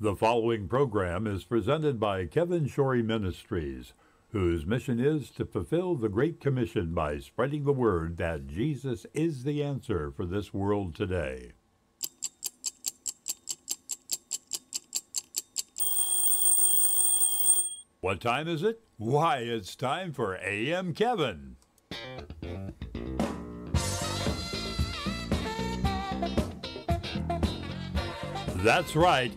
The following program is presented by Kevin Shorey Ministries, whose mission is to fulfill the Great Commission by spreading the word that Jesus is the answer for this world today. What time is it? Why, it's time for AM Kevin. That's right.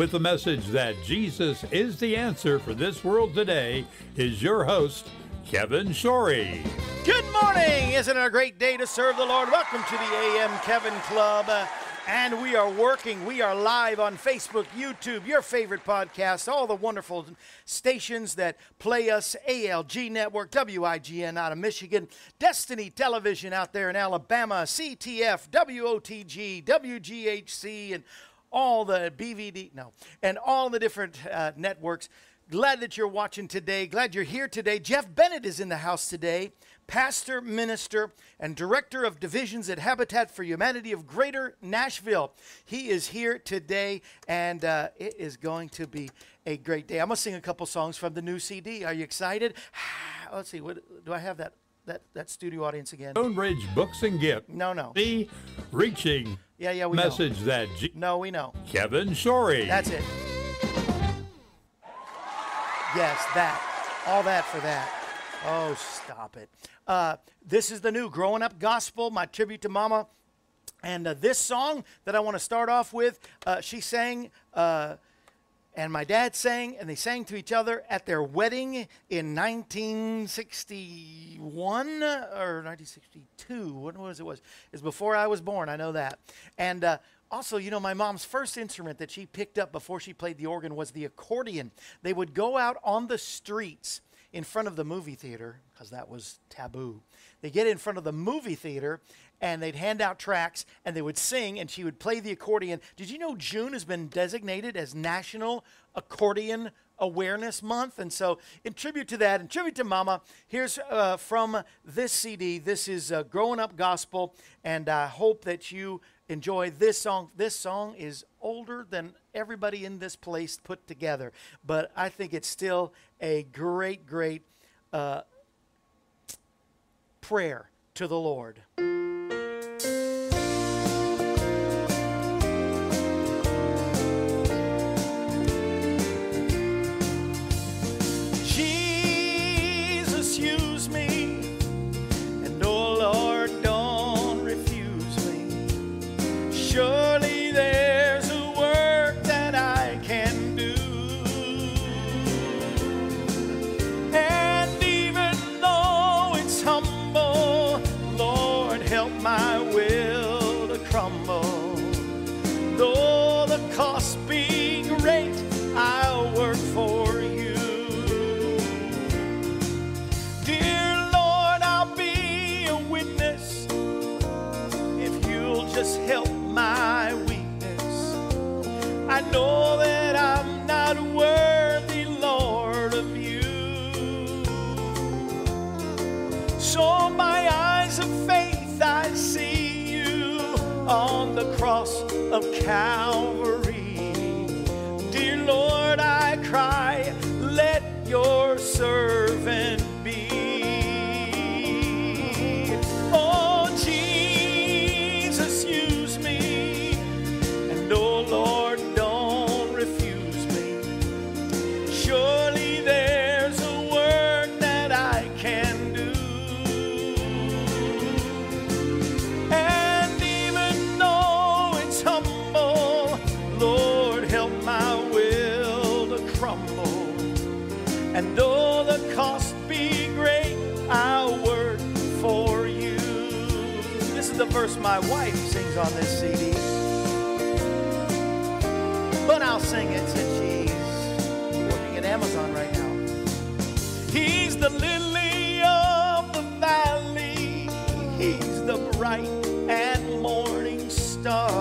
with the message that Jesus is the answer for this world today, is your host, Kevin Shorey. Good morning! Isn't it a great day to serve the Lord? Welcome to the AM Kevin Club. Uh, and we are working. We are live on Facebook, YouTube, your favorite podcast, all the wonderful stations that play us ALG Network, WIGN out of Michigan, Destiny Television out there in Alabama, CTF, WOTG, WGHC, and all the BVD, no, and all the different uh, networks. Glad that you're watching today. Glad you're here today. Jeff Bennett is in the house today pastor, minister, and director of divisions at Habitat for Humanity of Greater Nashville. He is here today, and uh, it is going to be a great day. I'm going to sing a couple songs from the new CD. Are you excited? Let's see. What, do I have that? That, that studio audience again. Stonebridge Books and Gift. No, no. The reaching yeah, yeah, we message know. that G- No, we know. Kevin Shorey. That's it. Yes, that. All that for that. Oh, stop it. Uh, this is the new Growing Up Gospel, my tribute to Mama. And uh, this song that I want to start off with, uh, she sang, uh, and my dad sang, and they sang to each other at their wedding in 1961 or 1962. What was it? Was it's before I was born? I know that. And uh, also, you know, my mom's first instrument that she picked up before she played the organ was the accordion. They would go out on the streets in front of the movie theater, because that was taboo. They get in front of the movie theater and they'd hand out tracks and they would sing and she would play the accordion. Did you know June has been designated as National Accordion Awareness Month? And so, in tribute to that, in tribute to Mama, here's uh, from this CD. This is uh, Growing Up Gospel, and I hope that you enjoy this song. This song is older than everybody in this place put together, but I think it's still a great, great uh, prayer to the Lord. Of my wife sings on this CD. But I'll sing it since she's working at Amazon right now. He's the lily of the valley. He's the bright and morning star.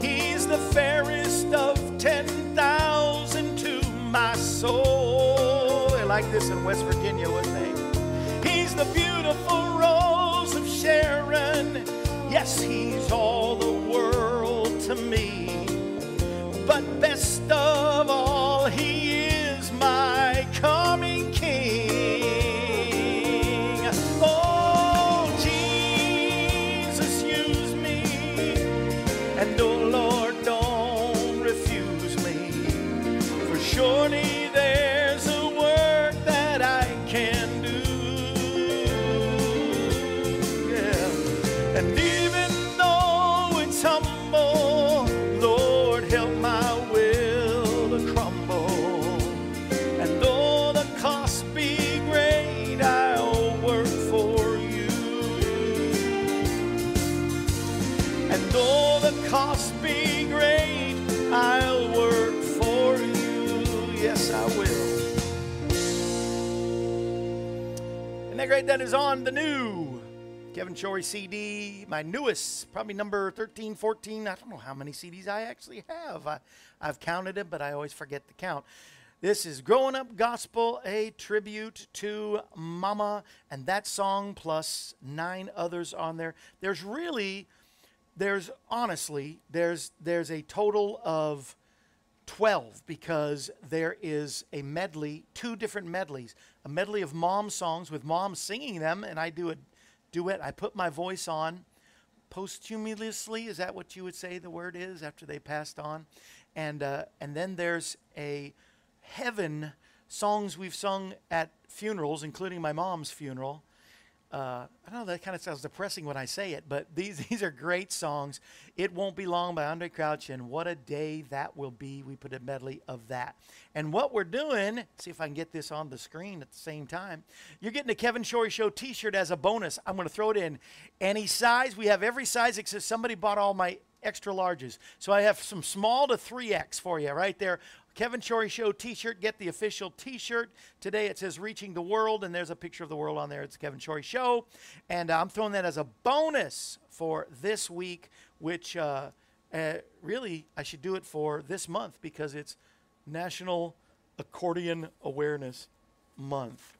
He's the fairest of 10,000 to my soul. They like this in West Virginia, wouldn't they? He's the beautiful rose of Sharon. Yes, he's all the world to me. But best of great? That is on the new Kevin Shorey CD, my newest, probably number 13, 14. I don't know how many CDs I actually have. I, I've counted them, but I always forget to count. This is Growing Up Gospel, a tribute to Mama, and that song plus nine others on there. There's really, there's honestly, there's there's a total of 12 because there is a medley, two different medleys. A medley of mom songs with mom singing them, and I do a duet. I put my voice on posthumously. Is that what you would say the word is after they passed on? And, uh, and then there's a heaven songs we've sung at funerals, including my mom's funeral. Uh, I know that kind of sounds depressing when I say it, but these these are great songs. It won't be long by Andraé Crouch, and what a day that will be. We put a medley of that, and what we're doing. See if I can get this on the screen at the same time. You're getting a Kevin Shorey Show T-shirt as a bonus. I'm going to throw it in any size. We have every size except somebody bought all my extra larges, so I have some small to 3X for you right there. Kevin Shorey Show T-shirt. Get the official T-shirt today. It says "Reaching the World," and there's a picture of the world on there. It's Kevin Shorey Show, and uh, I'm throwing that as a bonus for this week. Which uh, uh, really I should do it for this month because it's National Accordion Awareness Month,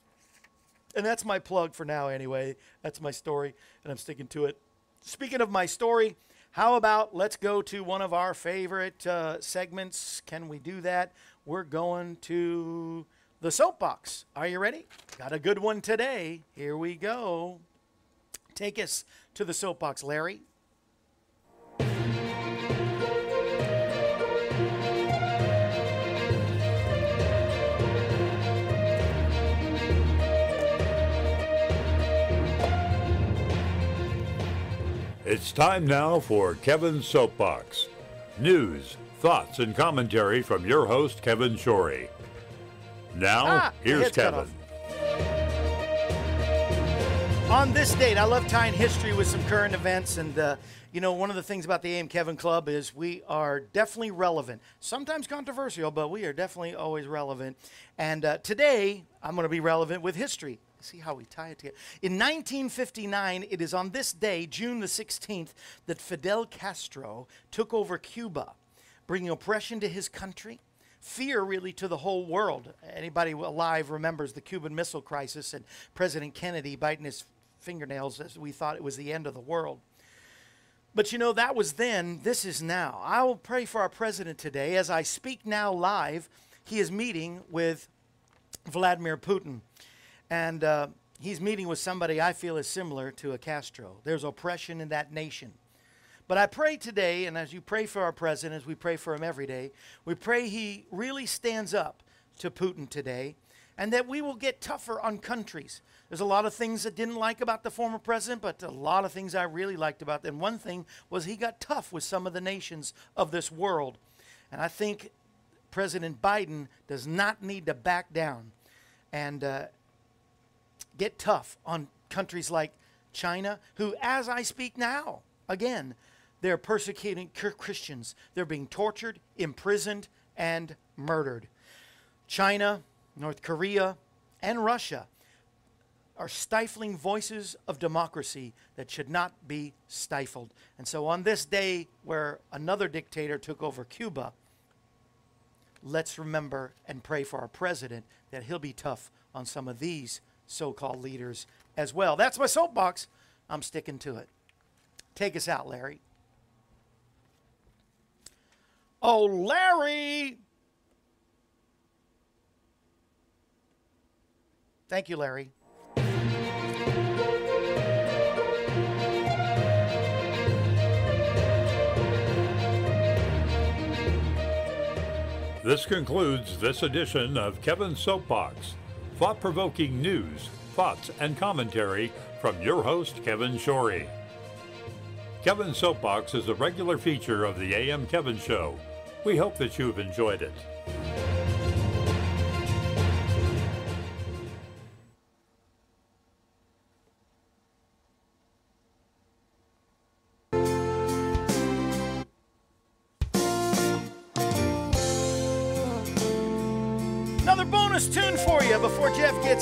and that's my plug for now. Anyway, that's my story, and I'm sticking to it. Speaking of my story. How about let's go to one of our favorite uh, segments? Can we do that? We're going to the soapbox. Are you ready? Got a good one today. Here we go. Take us to the soapbox, Larry. It's time now for Kevin's Soapbox. News, thoughts, and commentary from your host, Kevin Shorey. Now, Ah, here's Kevin. On this date, I love tying history with some current events. And, uh, you know, one of the things about the AM Kevin Club is we are definitely relevant. Sometimes controversial, but we are definitely always relevant. And uh, today, I'm going to be relevant with history. See how we tie it together. In 1959, it is on this day, June the 16th, that Fidel Castro took over Cuba, bringing oppression to his country fear really to the whole world. Anybody alive remembers the Cuban Missile Crisis and President Kennedy biting his fingernails as we thought it was the end of the world. But you know, that was then, this is now. I will pray for our president today. As I speak now live, he is meeting with Vladimir Putin. And uh, he's meeting with somebody I feel is similar to a Castro. There's oppression in that nation. But I pray today, and as you pray for our president, as we pray for him every day, we pray he really stands up to Putin today and that we will get tougher on countries. There's a lot of things I didn't like about the former president, but a lot of things I really liked about them. One thing was he got tough with some of the nations of this world. And I think President Biden does not need to back down and uh, get tough on countries like China, who, as I speak now, again, they're persecuting Christians. They're being tortured, imprisoned, and murdered. China, North Korea, and Russia are stifling voices of democracy that should not be stifled. And so, on this day where another dictator took over Cuba, let's remember and pray for our president that he'll be tough on some of these so called leaders as well. That's my soapbox. I'm sticking to it. Take us out, Larry. Oh, Larry! Thank you, Larry. This concludes this edition of Kevin's Soapbox. Thought provoking news, thoughts, and commentary from your host, Kevin Shorey. Kevin's Soapbox is a regular feature of the AM Kevin Show. We hope that you've enjoyed it.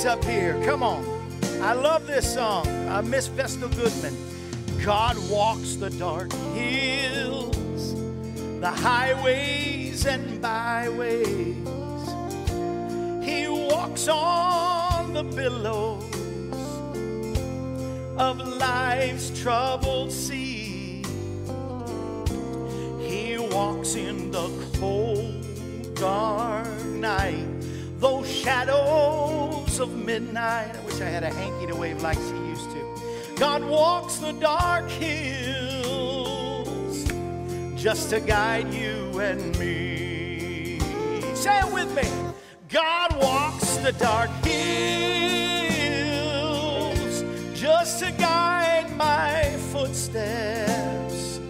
Up here. Come on. I love this song. I miss Vestal Goodman. God walks the dark hills, the highways and byways. He walks on the billows of life's troubled sea. He walks in the cold, dark night, those shadows of midnight. I wish I had a hanky to wave like she used to. God walks the dark hills just to guide you and me. Say it with me. God walks the dark hills just to guide my footsteps.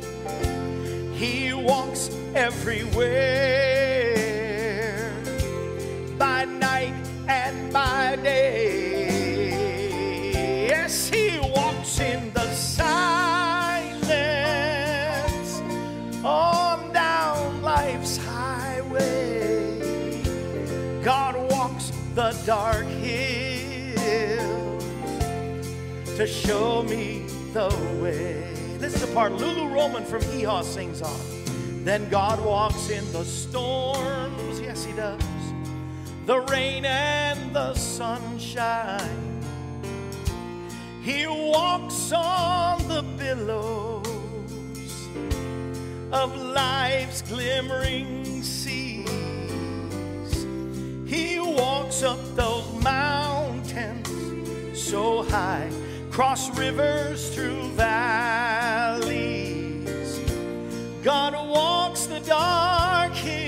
He walks everywhere night and by day. Yes, he walks in the silence on down life's highway. God walks the dark hill to show me the way. This is the part Lulu Roman from Hee Haw sings on. Then God walks in the storms, yes, He does, the rain and the sunshine. He walks on the billows of life's glimmering seas. He walks up those mountains so high, cross rivers through valleys. God walks the dark hills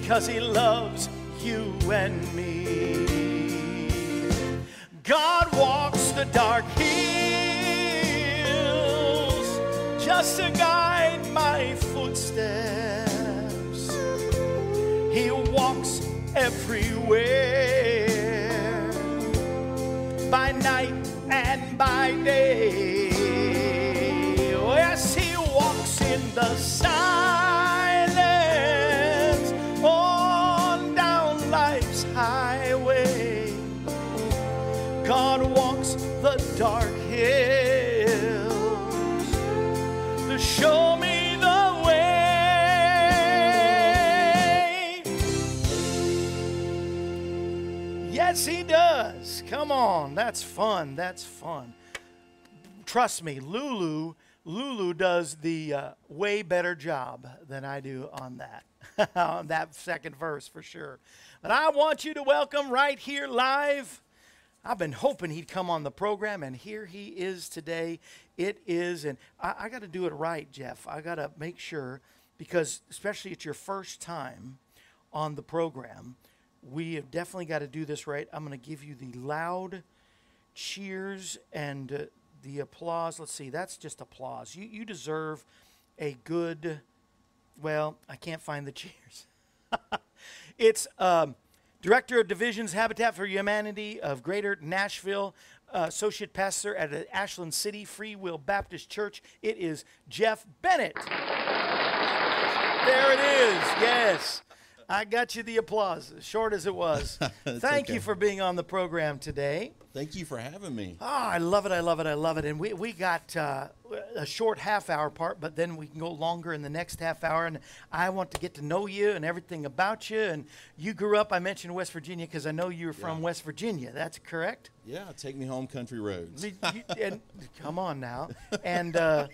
because He loves you and me. God walks the dark hills just to guide my footsteps. He walks everywhere by night and by day. Yes, he walks in the silence Come on, that's fun. That's fun. Trust me, Lulu. Lulu does the uh, way better job than I do on that, on that second verse for sure. But I want you to welcome right here live. I've been hoping he'd come on the program, and here he is today. It is, and I, I got to do it right, Jeff. I got to make sure, because especially it's your first time on the program, we have definitely got to do this right. I'm going to give you the loud cheers and uh, the applause. Let's see, that's just applause. You, you deserve a good, well, I can't find the cheers. it's um, Director of Divisions Habitat for Humanity of Greater Nashville, uh, Associate Pastor at Ashland City Free Will Baptist Church. It is Jeff Bennett. There it is. Yes. I got you the applause, as short as it was. Thank okay. you for being on the program today. Thank you for having me. Oh, I love it. I love it. I love it. And we, we got uh, a short half hour part, but then we can go longer in the next half hour. And I want to get to know you and everything about you. And you grew up, I mentioned West Virginia because I know you're from Yeah. West Virginia. That's correct? Yeah, take me home, country roads. You- and, come on now. And uh,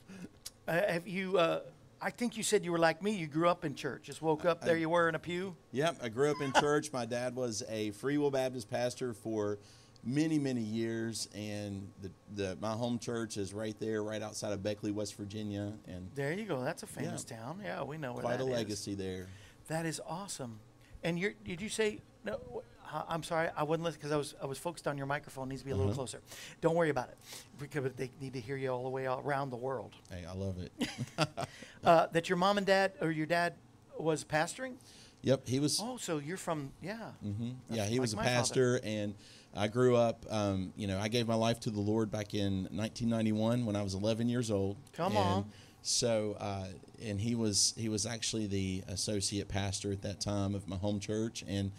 uh, have you, uh, I think you said you were like me. You grew up in church. Just woke up, there you were in a pew. Yep, I grew up in church. My dad was a Free Will Baptist pastor for many, many years, and the, the my home church is right there, right outside of Beckley, West Virginia, and There you go. That's a famous Yeah. town. Yeah, we know where quite a is. legacy there. That is awesome. And you're, did you say no? I'm sorry, I wasn't listening because I was I was focused on your microphone. It needs to be a Uh-huh. little closer. Don't worry about it because they need to hear you all the way all around the world. Hey, I love it. Uh, that your mom and dad or your dad was pastoring. yep, he was. Oh, so you're from yeah. Mm-hmm. Yeah, he like was a my father. pastor, and I grew up. Um, you know, I gave my life to the Lord back in 1991 when I was 11 years old. Come and on. So, uh, and he was he was actually the associate pastor at that time of my home church, and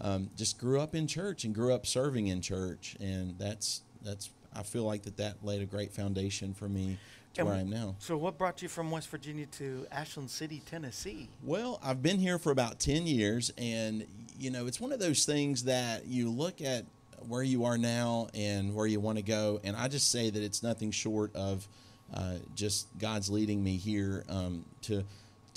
um, just grew up in church and grew up serving in church, and that's that's I feel like that that laid a great foundation for me to And where I am now. So what brought you from West Virginia to Ashland City, Tennessee? Well, I've been here for about 10 years, and you know, it's one of those things that you look at where you are now and where you want to go, and I just say that it's nothing short of uh, just God's leading me here um, to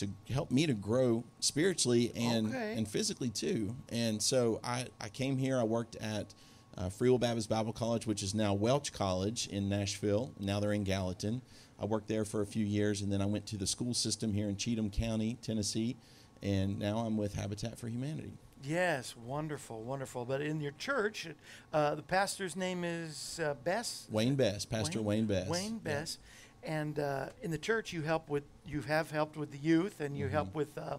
to help me to grow spiritually and Okay. and physically too. And so I, I came here. I worked at uh, Free Will Baptist Bible College, which is now Welch College in Nashville. Now they're in Gallatin. I worked there for a few years, and then I went to the school system here in Cheatham County, Tennessee, and now I'm with Habitat for Humanity. Yes, wonderful, wonderful. But in your church, uh, the pastor's name is uh, Bess. Wayne Bess, Pastor Wayne, Bess Wayne Yeah. And uh, in the church, you help with you have helped with the youth, and you Mm-hmm. help with. Uh,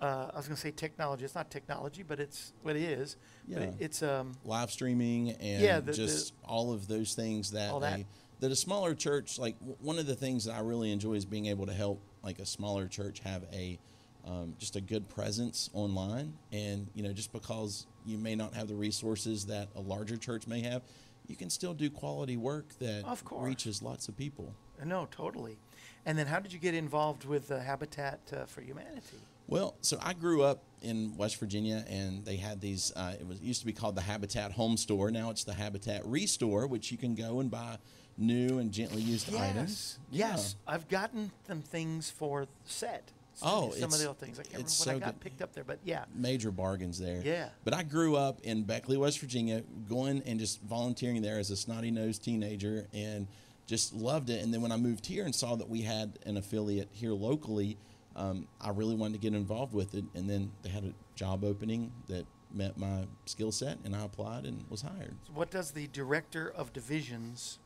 uh, I was going to say technology. It's not technology, but it's what it is. But Yeah. it, it's um, live streaming and Yeah, the- the- just all of those things that that. a, that a smaller church like w- one of the things that I really enjoy is being able to help like a smaller church have a um, just a good presence online and you know just because you may not have the resources that a larger church may have you can still do quality work that Of course. reaches lots of people no, totally. And then, how did you get involved with uh, Habitat uh, for Humanity? Well, so I grew up in West Virginia, and they had these. Uh, it was it used to be called the Habitat Home Store. Now it's the Habitat Restore, which you can go and buy new and gently used items. Yes, I've gotten them things for set. Some, Oh, some of the old things I can't remember what I so got good. picked up there, but yeah. major bargains there. Yeah. But I grew up in Beckley, West Virginia, going and just volunteering there as a snotty nosed teenager and just loved it. And then when I moved here and saw that we had an affiliate here locally, um, I really wanted to get involved with it. And then they had a job opening that met my skill set, and I applied and was hired. What does the director of divisions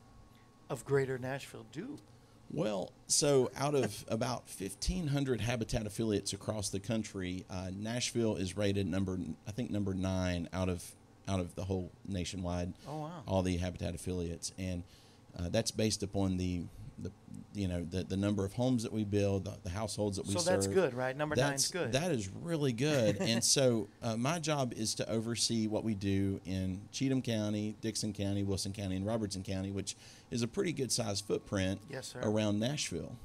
of Greater Nashville do? Well, so out of about 1,500 Habitat affiliates across the country, uh, Nashville is rated number, I think, number nine out of out of the whole nationwide. Oh, wow. All the Habitat affiliates, and uh, that's based upon the, the, you know, the, the number of homes that we build, the, the households that we So serve. that's good, right? Number nine's That's- good. That is really good. and so uh, my job is to oversee what we do in Cheatham County, Dickson County, Wilson County, and Robertson County, which is a pretty good sized footprint Yes, sir. around Nashville.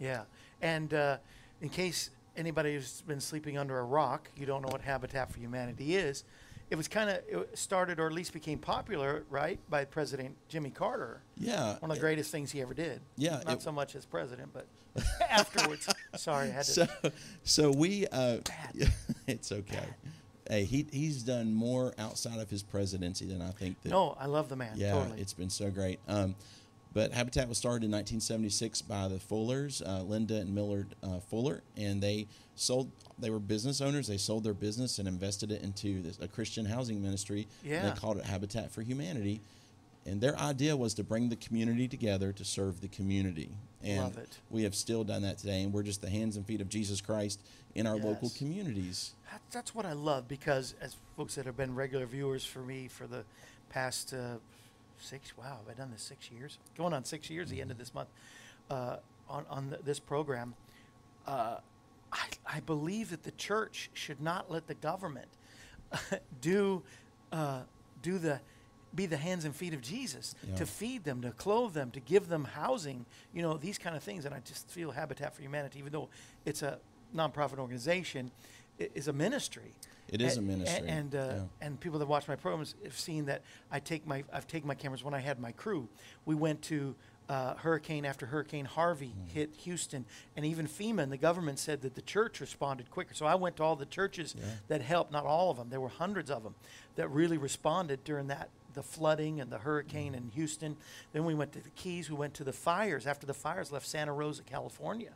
Yeah. And uh, in case anybody who's been sleeping under a rock, you don't know what Habitat for Humanity is. It was kind of started, or at least became popular, right, by President Jimmy Carter. Yeah. One of the greatest things he ever did. Yeah, Not it- so much as president, but afterwards. Sorry, I had to. So, so we, uh, it's okay. Hey, he, he's done more outside of his presidency than I think that. no, I love the man. Yeah, totally. it's been so great. Um, but Habitat was started in 1976 by the Fullers, uh, Linda and Millard uh, Fuller, and they sold. They were business owners. They sold their business and invested it into this, a Christian housing ministry. Yeah. they called it Habitat for Humanity, and their idea was to bring the community together to serve the community. And Love it. we have still done that today, and we're just the hands and feet of Jesus Christ in our local communities. That's what I love because, as folks that have been regular viewers for me for the past uh, six, wow, have I done this six years? Going on six years, the end of this month, uh, on on th this program. uh, I, I believe that the church should not let the government do uh, do the be the hands and feet of Jesus Yeah. to feed them, to clothe them, to give them housing, you know, these kind of things. And I just feel Habitat for Humanity, even though it's a nonprofit organization, is a ministry. It is A- a ministry, And uh, yeah. and people that watch my programs have seen that I take my I've taken my cameras when I had my crew. We went to uh, hurricane after hurricane Harvey Hmm. hit Houston, and even FEMA and the government said that the church responded quicker. So I went to all the churches that helped, not all of them. There were hundreds of them that really responded during that the flooding and the hurricane Hmm. in Houston. Then we went to the Keys. We went to the fires after the fires left Santa Rosa, California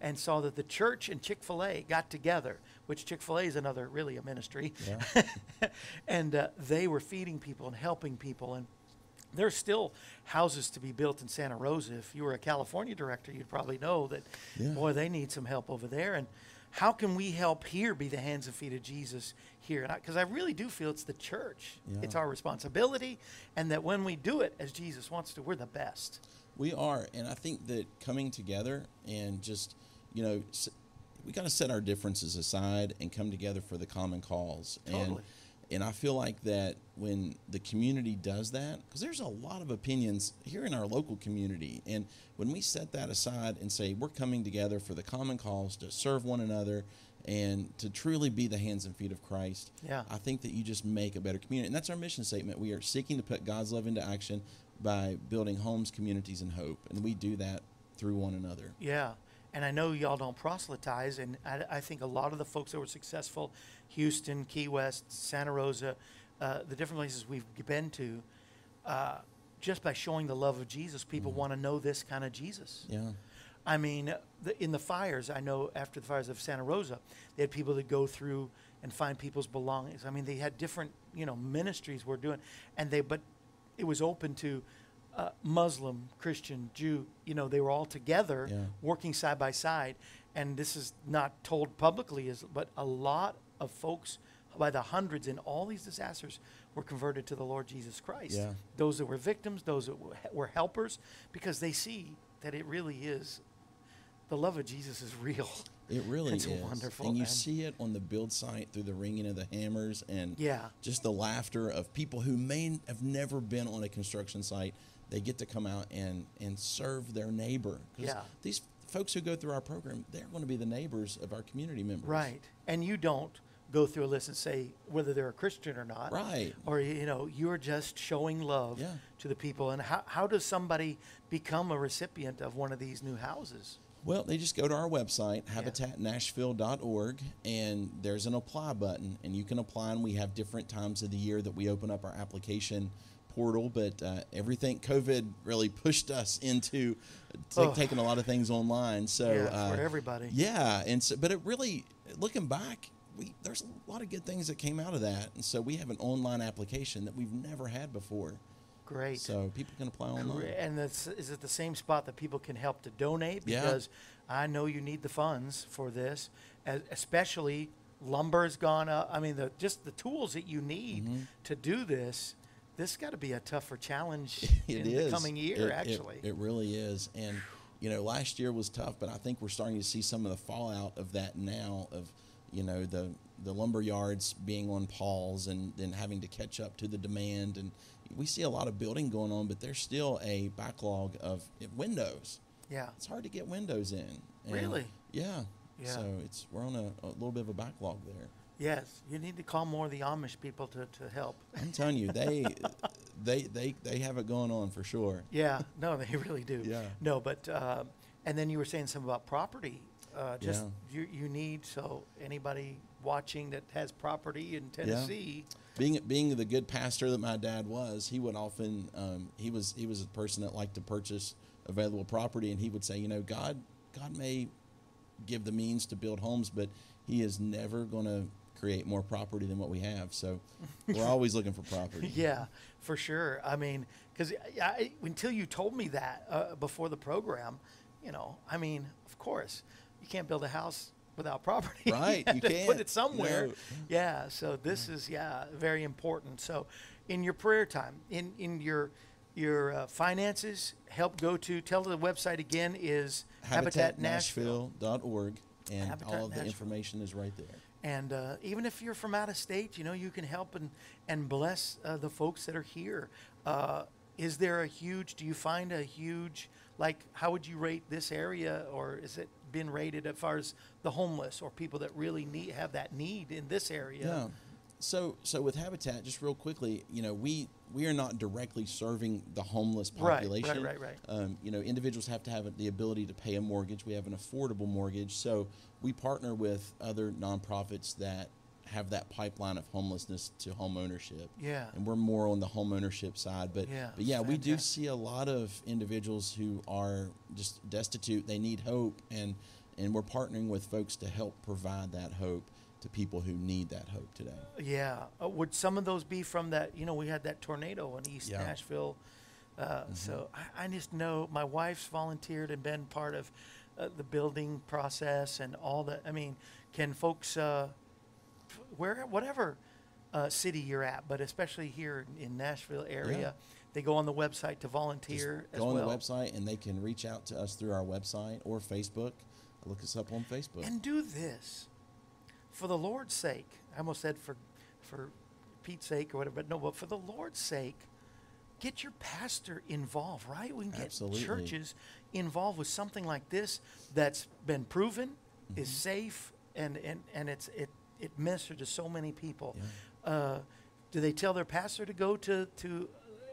and saw that the church and Chick fil A got together, which Chick fil A is another, really a ministry. and uh, they were feeding people and helping people. And there's still houses to be built in Santa Rosa. If you were a California director, you'd probably know that, Yeah. boy, they need some help over there. And how can we help here be the hands and feet of Jesus here? Because I, really do feel it's the church. Yeah. It's our responsibility. And that when we do it as Jesus wants to, we're the best. We are, and I think that coming together and just, you know, we got to set our differences aside and come together for the common cause. Totally. and I feel like that when the community does that, because there's a lot of opinions here in our local community, and when we set that aside and say we're coming together for the common cause to serve one another and to truly be the hands and feet of Christ, Yeah. I think that you just make a better community. And that's our mission statement. We are seeking to put God's love into action by building homes, communities, and hope. And we do that through one another. Yeah. And I know y'all don't proselytize, and I, I think a lot of the folks that were successful, Houston, Key West, Santa Rosa, uh, the different places we've been to, uh, just by showing the love of Jesus, people want to know this kind of Jesus. Yeah. I mean, the, in the fires, I know after the fires of Santa Rosa, they had people that go through and find people's belongings. I mean, they had different, you know, ministries were doing, and they, but it was open to uh, Muslim, Christian, Jew. You know, they were all together, Yeah. working side by side. And this is not told publicly, is but a lot of folks, by the hundreds in all these disasters, were converted to the Lord Jesus Christ. Yeah. Those that were victims, those that were- helpers, because they see that it really is the love of Jesus is real. It really It's is. wonderful, And you man. see it on the build site through the ringing of the hammers and Yeah. just the laughter of people who may have never been on a construction site. They get to come out and, and serve their neighbor. Yeah. These folks who go through our program, they're going to be the neighbors of our community members. Right. And you don't go through a list and say whether they're a Christian or not. Right. Or, you know, you're just showing love Yeah. to the people. And how, how does somebody become a recipient of one of these new houses? Well, they just go to our website, habitatnashville.org, and there's an apply button, and you can apply. And we have different times of the year that we open up our application portal, but uh, everything COVID really pushed us into Oh. taking a lot of things online. So Yeah, uh, for everybody. yeah, and so but it really looking back. We, there's a lot of good things that came out of that, and so we have an online application that we've never had before. Great. So people can apply online. And that's, is it the same spot that people can help to donate? Yeah. Because I know you need the funds for this, especially lumber's gone up. I mean, the, just the tools that you need Mm-hmm. to do this. This got to be a tougher challenge It in is the coming year, It- it- actually. It, really is. And, you know, last year was tough, but I think we're starting to see some of the fallout of that now of, you know, the, the lumber yards being on pause and then having to catch up to the demand. And we see a lot of building going on, but there's still a backlog of windows. yeah. It's hard to get windows in. And Really? Yeah. Yeah. So it's we're on a, a little bit of a backlog there. Yes. You need to call more of the Amish people to, to help. I'm telling you, they they they they have it going on for sure. Yeah. No, they really do. Yeah. No, but, um, and then you were saying something about property. Uh, just you, you need, so anybody watching that has property in Tennessee. Yeah. being being the good pastor that my dad was, he would often um, he was he was a person that liked to purchase available property, and he would say, you know, God God may give the means to build homes, but He is never going to create more property than what we have. So we're always looking for property. Yeah, for sure. I mean, because until you told me that uh, before the program, you know, I mean, of course, you can't build a house without property. Right, have you can't. Put it somewhere. No. Yeah. So this is yeah very important. So, in your prayer time, in in your your uh, finances, help go to tell the website again is Habitat Nashville. habitatnashville.org and Habitat all of the information is right there. And uh, even if you're from out of state, you know, you can help and, and bless uh, the folks that are here. Uh, is there a huge, do you find a huge, like, how would you rate this area? Or is it been rated as far as the homeless or people that really need, have that need in this area? Yeah. So so with Habitat, just real quickly, you know, we we are not directly serving the homeless population. Right, right, right, right. Um, you know, individuals have to have the ability to pay a mortgage. We have an affordable mortgage, so we partner with other nonprofits that have that pipeline of homelessness to home ownership. Yeah. And we're more on the home ownership side, but Yeah, but yeah, we do see a lot of individuals who are just destitute. They need hope, and and we're partnering with folks to help provide that hope to people who need that hope today. Yeah. Uh, would some of those be from that? You know, we had that tornado in East Yeah. Nashville. Uh, So I, I just know my wife's volunteered and been part of uh, the building process and all that. I mean, can folks, uh, where, whatever uh, city you're at, but especially here in Nashville area, they go on the website to Just volunteer as go on well. the website and they can reach out to us through our website or Facebook. Look us up on Facebook. And do this for the Lord's sake. I almost said for for Pete's sake or whatever, but no, but for the Lord's sake, get your pastor involved, right? We can get Absolutely. churches involved with something like this that's been proven, Mm-hmm. is safe, and, and, and it's it it ministered to so many people. Uh, do they tell their pastor to go to to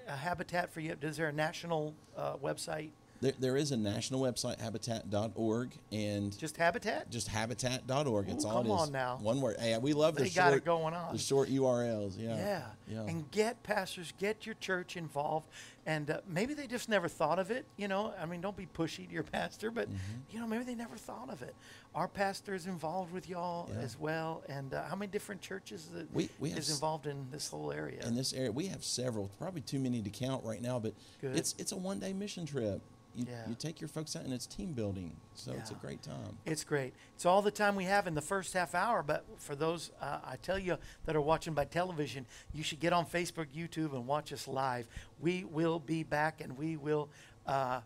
a Habitat for You? Is there a national uh, website? There, there is a national website, habitat.org, and Just Habitat? just habitat.org. It's Ooh, all come it is. on now. One word. Hey, we love the They short, got it going on. The short URLs. Yeah. Yeah. Yeah. And get pastors, get your church involved. And uh, maybe they just never thought of it. You know, I mean, don't be pushy to your pastor, but, Mm-hmm. you know, maybe they never thought of it. Our pastor is involved with y'all Yeah. as well. And uh, how many different churches that We- we is involved in this whole area? in this area, we have several. Probably too many to count right now, but Good. it's it's a one day mission trip. You, Yeah. you take your folks out and it's team building, so it's a great time. It's great. It's all the time we have in the first half hour. But for those, uh, I tell you, that are watching by television, you should get on Facebook, YouTube, and watch us live. We will be back and we will uh,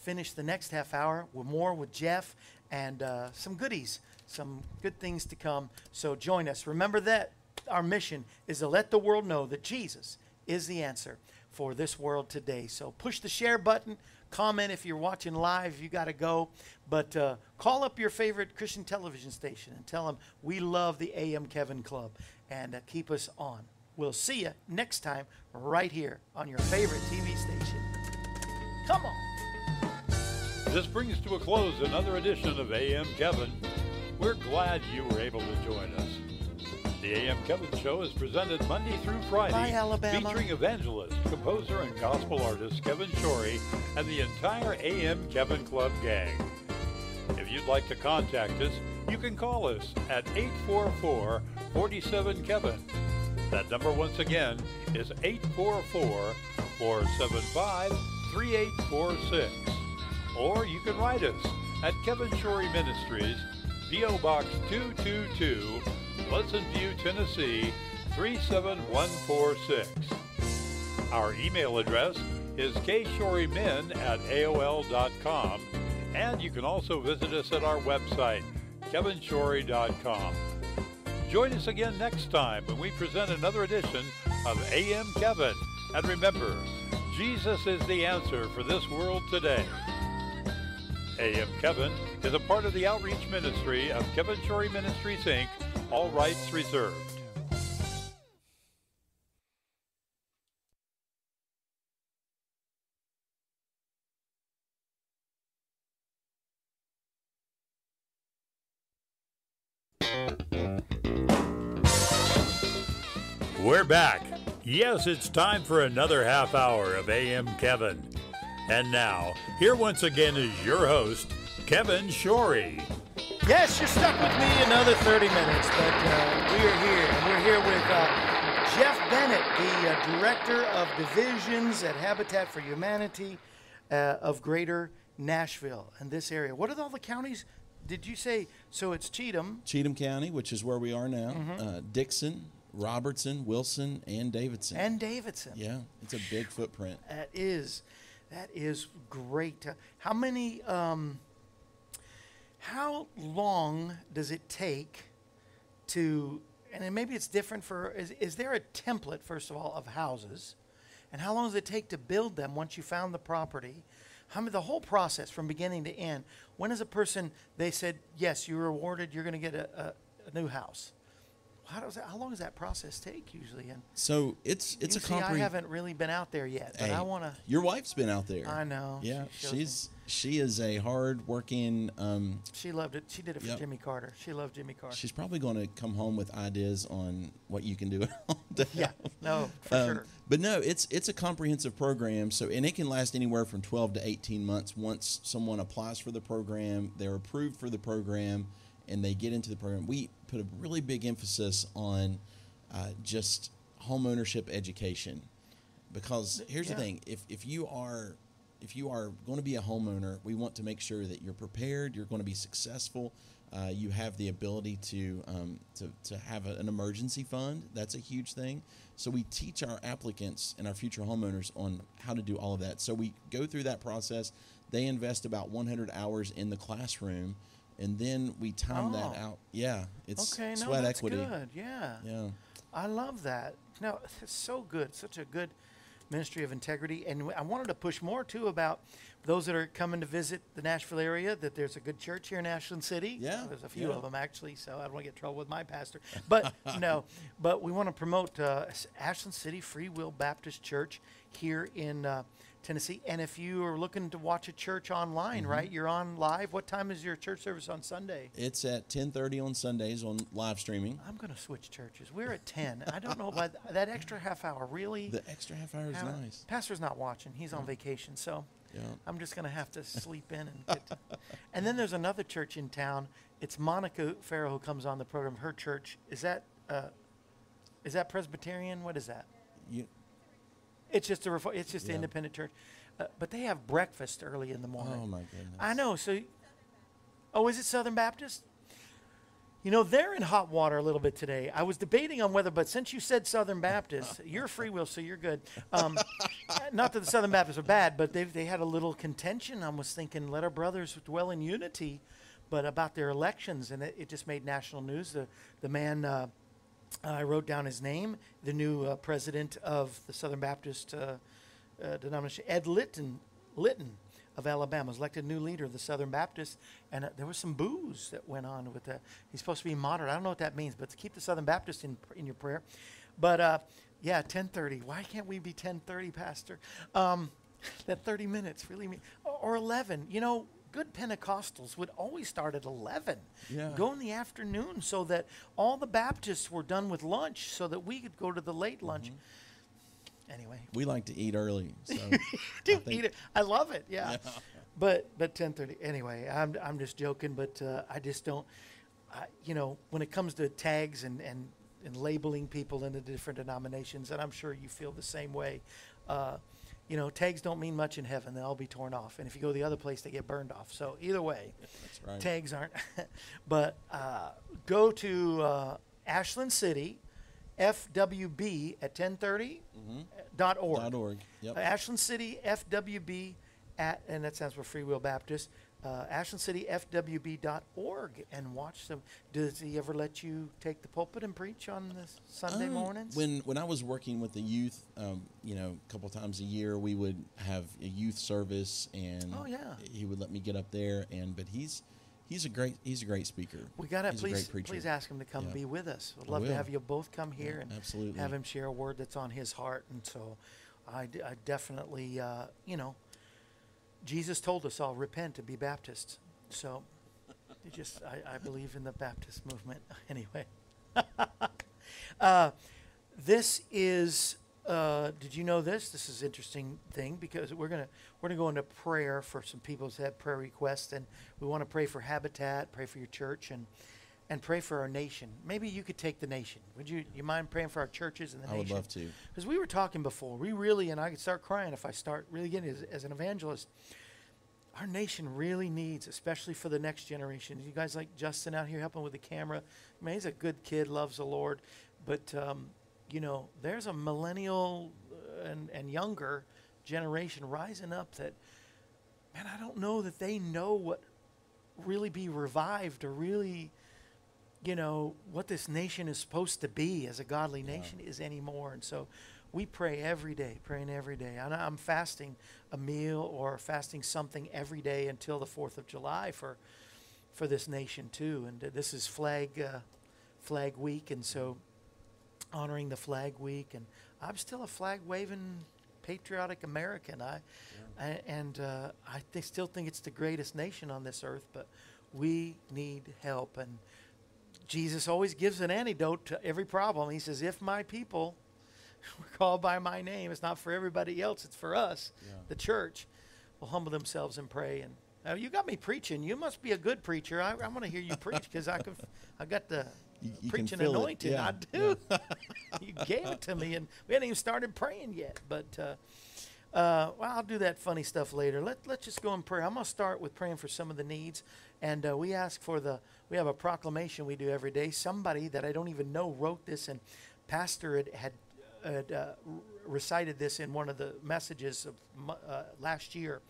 finish the next half hour with more with Jeff and uh, some goodies, some good things to come. So join us. Remember that our mission is to let the world know that Jesus is the answer for this world today. So push the share button. Comment if you're watching live. You got to go. But uh, call up your favorite Christian television station and tell them we love the AM Kevin Club and uh, keep us on. We'll see you next time right here on your favorite TV station. Come on. This brings to a close another edition of AM Kevin. We're glad you were able to join us. The AM Kevin Show is presented Monday through Friday, Bye, featuring evangelist, composer, and gospel artist Kevin Shorey and the entire AM Kevin Club gang. If you'd like to contact us, you can call us at 844 47 Kevin. That number, once again, is 844 475 3846. Or you can write us at Kevin Shorey Ministries, P.O. Box 222, Pleasant View, Tennessee 37146. Our email address is kshorymen at AOL.com, and you can also visit us at our website, kevinshorey.com. Join us again next time when we present another edition of AM Kevin. And remember, Jesus is the answer for this world today. AM Kevin is a part of the outreach ministry of Kevin Shorey Ministries, Inc., all rights reserved. We're back. Yes, it's time for another half hour of AM Kevin. And now, here once again is your host, Kevin Shorey. Yes, you're stuck with me another 30 minutes, but uh, we are here. And we're here with uh, Jeff Bennett, the uh, Director of Divisions at Habitat for Humanity uh, of Greater Nashville and this area. What are all the counties? Did you say? So it's Cheatham Cheatham County, which is where we are now, Mm-hmm. uh, Dickson, Robertson, Wilson, and Davidson. and Davidson. yeah, it's a big footprint. That is, that is great. Uh, How many? Um, How long does it take to, and then maybe it's different for, is, is there a template, first of all, of houses? And how long does it take to build them once you found the property? How many, the whole process from beginning to end. When is a person, they said, yes, you're rewarded, you're going to get a, a, a new house? How does that, how long does that process take usually? And So it's it's a see, I compre- haven't really been out there yet, but Hey, I want to. Your wife's been out there. I know. Yeah, She shows me. she's she is a hard working. Um, She loved it. She did it for Yep. Jimmy Carter. She loved Jimmy Carter. she's probably going to come home with ideas on what you can do yeah, no, for Um, sure. But no, it's it's a comprehensive program. So and it can last anywhere from 12 to 18 months once someone applies for the program, they're approved for the program, and they get into the program. We put a really big emphasis on uh, just home ownership education because here's Yeah. the thing: if if you are if you are going to be a homeowner, we want to make sure that you're prepared, you're going to be successful, uh, you have the ability to, um, to, to have a, an emergency fund. That's a huge thing. So we teach our applicants and our future homeowners on how to do all of that. So we go through that process. They invest about 100 hours in the classroom, and then we time that Oh. out. Yeah, it's Okay, no, sweat that's equity. good. Yeah. Yeah. I love that. No, it's so good. Such a good ministry of integrity. And I wanted to push more too about those that are coming to visit the Nashville area. That there's a good church here in Ashland City. Yeah, there's a few yeah. of them actually. So I don't want to get in trouble with my pastor. But no, but we want to promote uh, Ashland City Free Will Baptist Church here in. Uh, Tennessee, and if you are looking to watch a church online, Mm-hmm. right? You're on live. What time is your church service on Sunday? It's at 10:30 on Sundays on live streaming. I'm going to switch churches. We're at 10. I don't know about that extra half hour. Really? The extra half hour is How- nice. Pastor's not watching. He's on vacation, so Yeah. I'm just going to have to sleep in and get. To, and then there's another church in town. It's Monica Farrell who comes on the program. Her church is that uh, is that Presbyterian? What is that? You, It's just a refo- it's just an Yeah. independent church, uh, but they have breakfast early in the morning. oh my goodness. I know. So, oh, is it Southern Baptist? You know, they're in hot water a little bit today. I was debating on whether, but since you said Southern Baptist, you're free will, so you're good. Um, not that the Southern Baptists are bad, but they they had a little contention. I was thinking, let our brothers dwell in unity, but about their elections, and it, it just made national news. The the man. Uh, I wrote down his name, the new uh, president of the Southern Baptist uh, uh, denomination, Ed Litton, Litton of Alabama, was elected new leader of the Southern Baptists, and uh, there was some booze that went on with that. He's supposed to be moderate. I don't know what that means, but to keep the Southern Baptist in in your prayer. But uh, yeah, 10:30. Why can't we be 10:30, Pastor? Um, that 30 minutes really mean, or 11. You know, good Pentecostals would always start at 11. Yeah. Go in the afternoon so that all the Baptists were done with lunch so that we could go to the late lunch. Mm-hmm. Anyway, we like to eat early. So do eat it. I love it. Yeah. But but 10:30 anyway. I'm I'm just joking, but uh, I just don't I, you know, when it comes to tags and and and labeling people into different denominations, and I'm sure you feel the same way. Uh, you know, tags don't mean much in heaven; they'll all be torn off. And if you go the other place, they get burned off. So either way, right. tags aren't. but uh, go to uh, Ashland City, FWB at 1030 dot org. Mm-hmm. Dot org. Yep. Uh, Ashland City FWB at, and that stands for Free Will Baptist. Uh, Ashland City FWB.org and watch them. Does he ever let you take the pulpit and preach on the Sunday Um, mornings? When when I was working with the youth, um, you know, a couple times a year, we would have a youth service, and Oh, yeah. he would let me get up there. And but he's he's a great he's a great speaker. we got to please please ask him to come Yeah. be with us. I'd love to have you both come here Yeah, and absolutely. have him share a word that's on his heart. And so, I, d- I definitely, uh, you know, Jesus told us all repent and be Baptists. So, it just I, I believe in the Baptist movement anyway. uh, this is. Uh, did you know this? This is interesting thing because we're gonna we're gonna go into prayer for some people who have prayer requests, and we want to pray for Habitat, pray for your church, and and pray for our nation. Maybe you could take the nation. Would you? You mind praying for our churches and the I would love to. Because we were talking before, we really, and I could start crying if I start really getting as, as an evangelist. Our nation really needs, especially for the next generation. You guys like Justin out here helping with the camera. I mean, he's a good kid, loves the Lord, but um, you know, there's a millennial uh, and and younger generation rising up that, man, I don't know that they know what really be revived or really, you know, what this nation is supposed to be as a godly nation is anymore. And so we pray every day, praying every day. I'm fasting a meal or fasting something every day until the 4th of July for for this nation too. And this is flag uh, flag week and so honoring the flag week and I'm still a flag waving patriotic American. I, I and uh, I th- still think it's the greatest nation on this earth, but we need help and Jesus always gives an antidote to every problem. He says, "If my people were called by my name, it's not for everybody else; it's for us, Yeah. the church, will humble themselves and pray." And uh, you got me preaching. You must be a good preacher. I, I want to hear you preach because I can. I got the You- you preaching anointing. Yeah, I do. you gave it to me, and we hadn't even started praying yet. But uh, uh, well, I'll do that funny stuff later. Let Let's just go in prayer. I'm gonna start with praying for some of the needs, and uh, we ask for the. We have a proclamation we do every day. Somebody that I don't even know wrote this, and Pastor had had, had uh, recited this in one of the messages of uh, last year.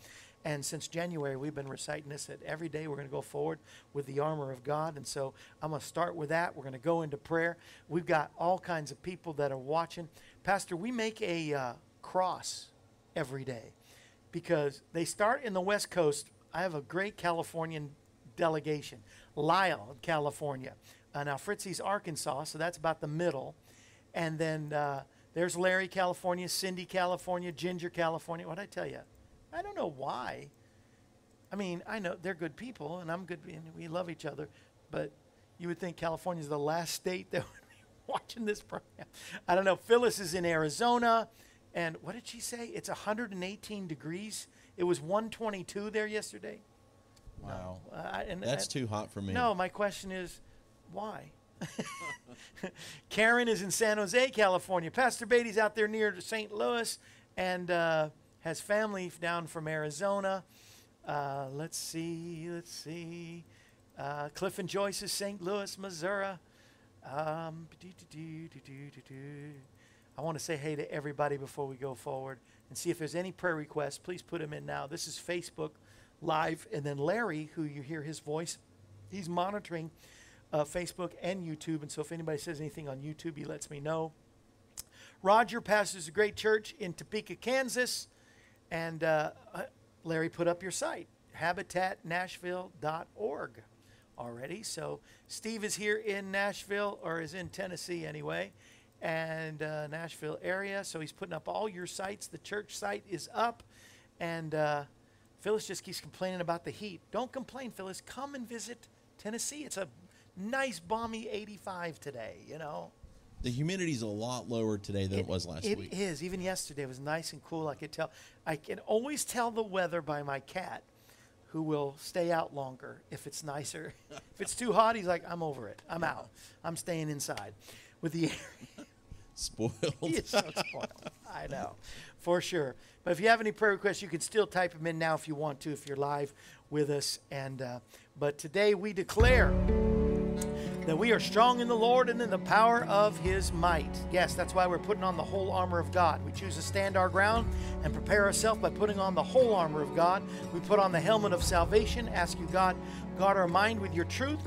And since January, we've been reciting this that every day we're going to go forward with the armor of God. And so I'm going to start with that. We're going to go into prayer. We've got all kinds of people that are watching. Pastor, we make a uh, cross every day because they start in the West Coast. I have a great Californian delegation, Lyle, California. Uh, now, Fritzy's Arkansas, so that's about the middle. And then uh, there's Larry, California, Cindy, California, Ginger, California. What would I tell you? I don't know why. I mean, I know they're good people, and I'm good, and we love each other. But you would think California is the last state that would be watching this program. I don't know. Phyllis is in Arizona, and what did she say? It's 118 degrees. It was 122 there yesterday. Wow. Uh, and That's I- too hot for me. no, my question is, why? Karen is in San Jose, California. Pastor Beatty's out there near St. Louis and uh, has family down from Arizona. Uh, let's see, let's see. Uh, Cliff and Joyce is St. Louis, Missouri. Um. I want to say hey to everybody before we go forward and see if there's any prayer requests. Please put them in now. This is Facebook Live. And then Larry, who you hear his voice, he's monitoring uh, Facebook and YouTube. And so if anybody says anything on YouTube, he lets me know. Roger pastors a great church in Topeka, Kansas. And uh, uh, Larry put up your site, habitatnashville.org already. So Steve is here in Nashville, or is in Tennessee anyway, and uh, Nashville area. So he's putting up all your sites. The church site is up. And uh, Phyllis just keeps complaining about the heat. Don't complain, Phyllis. Come and visit Tennessee. It's a nice, balmy 85 today, you know. The humidity's a lot lower today than it, was last It week. It is. Even yesterday it was nice and cool. I could tell. I can always tell the weather by my cat, who will stay out longer if it's nicer. if it's too hot, he's like, "I'm over it. I'm out. I'm staying inside." With the air, Spoiled. he so spoiled. I know, for sure. But if you have any prayer requests, you can still type them in now if you want to, if you're live with us. And uh, but today we declare that we are strong in the Lord and in the power of his might. Yes, that's why we're putting on the whole armor of God. We choose to stand our ground and prepare ourselves by putting on the whole armor of God. We put on the helmet of salvation, ask you, God, guard our mind with your truth.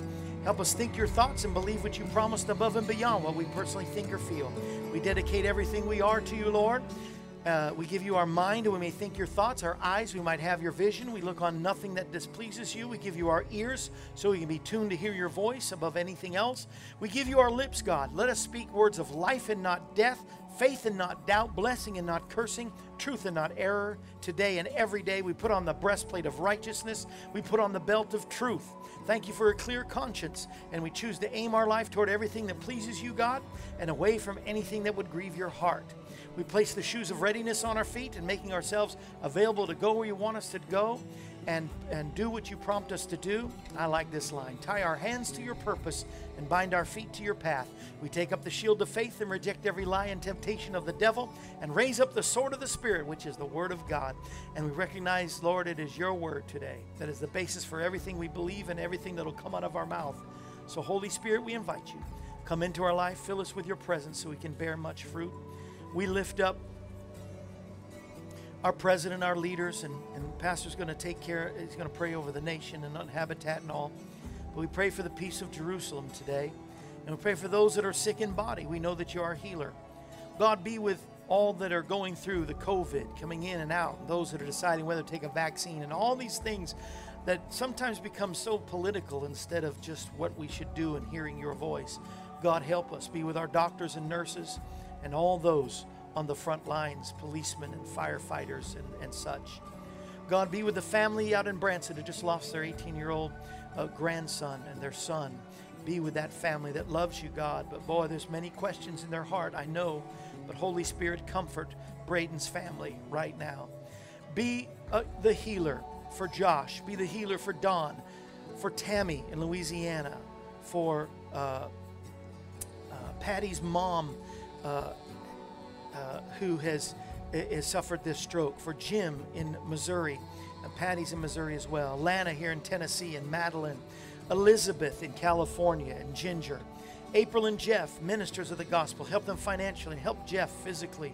Help us think your thoughts and believe what you promised above and beyond what we personally think or feel. We dedicate everything we are to you, Lord. Uh, we give you our mind, and we may think your thoughts. Our eyes, we might have your vision. We look on nothing that displeases you. We give you our ears, so we can be tuned to hear your voice above anything else. We give you our lips, God. Let us speak words of life and not death, faith and not doubt, blessing and not cursing, truth and not error. Today and every day, we put on the breastplate of righteousness. We put on the belt of truth. Thank you for a clear conscience, and we choose to aim our life toward everything that pleases you, God, and away from anything that would grieve your heart. We place the shoes of readiness on our feet and making ourselves available to go where you want us to go and, and do what you prompt us to do. I like this line tie our hands to your purpose and bind our feet to your path. We take up the shield of faith and reject every lie and temptation of the devil and raise up the sword of the Spirit, which is the word of God. And we recognize, Lord, it is your word today that is the basis for everything we believe and everything that will come out of our mouth. So, Holy Spirit, we invite you. Come into our life, fill us with your presence so we can bear much fruit. We lift up our president, our leaders, and, and Pastor's going to take care, he's going to pray over the nation and on habitat and all. But we pray for the peace of Jerusalem today. And we pray for those that are sick in body. We know that you are a healer. God, be with all that are going through the COVID, coming in and out, those that are deciding whether to take a vaccine, and all these things that sometimes become so political instead of just what we should do and hearing your voice. God, help us. Be with our doctors and nurses and all those on the front lines, policemen and firefighters and, and such. God, be with the family out in Branson who just lost their 18 year old uh, grandson and their son. Be with that family that loves you, God. But boy, there's many questions in their heart, I know. But Holy Spirit, comfort Braden's family right now. Be uh, the healer for Josh. Be the healer for Don, for Tammy in Louisiana, for uh, uh, Patty's mom uh, uh, who has, has suffered this stroke, for Jim in Missouri, and Patty's in Missouri as well, Lana here in Tennessee, and Madeline, Elizabeth in California, and Ginger. April and Jeff, ministers of the gospel, help them financially, help Jeff physically.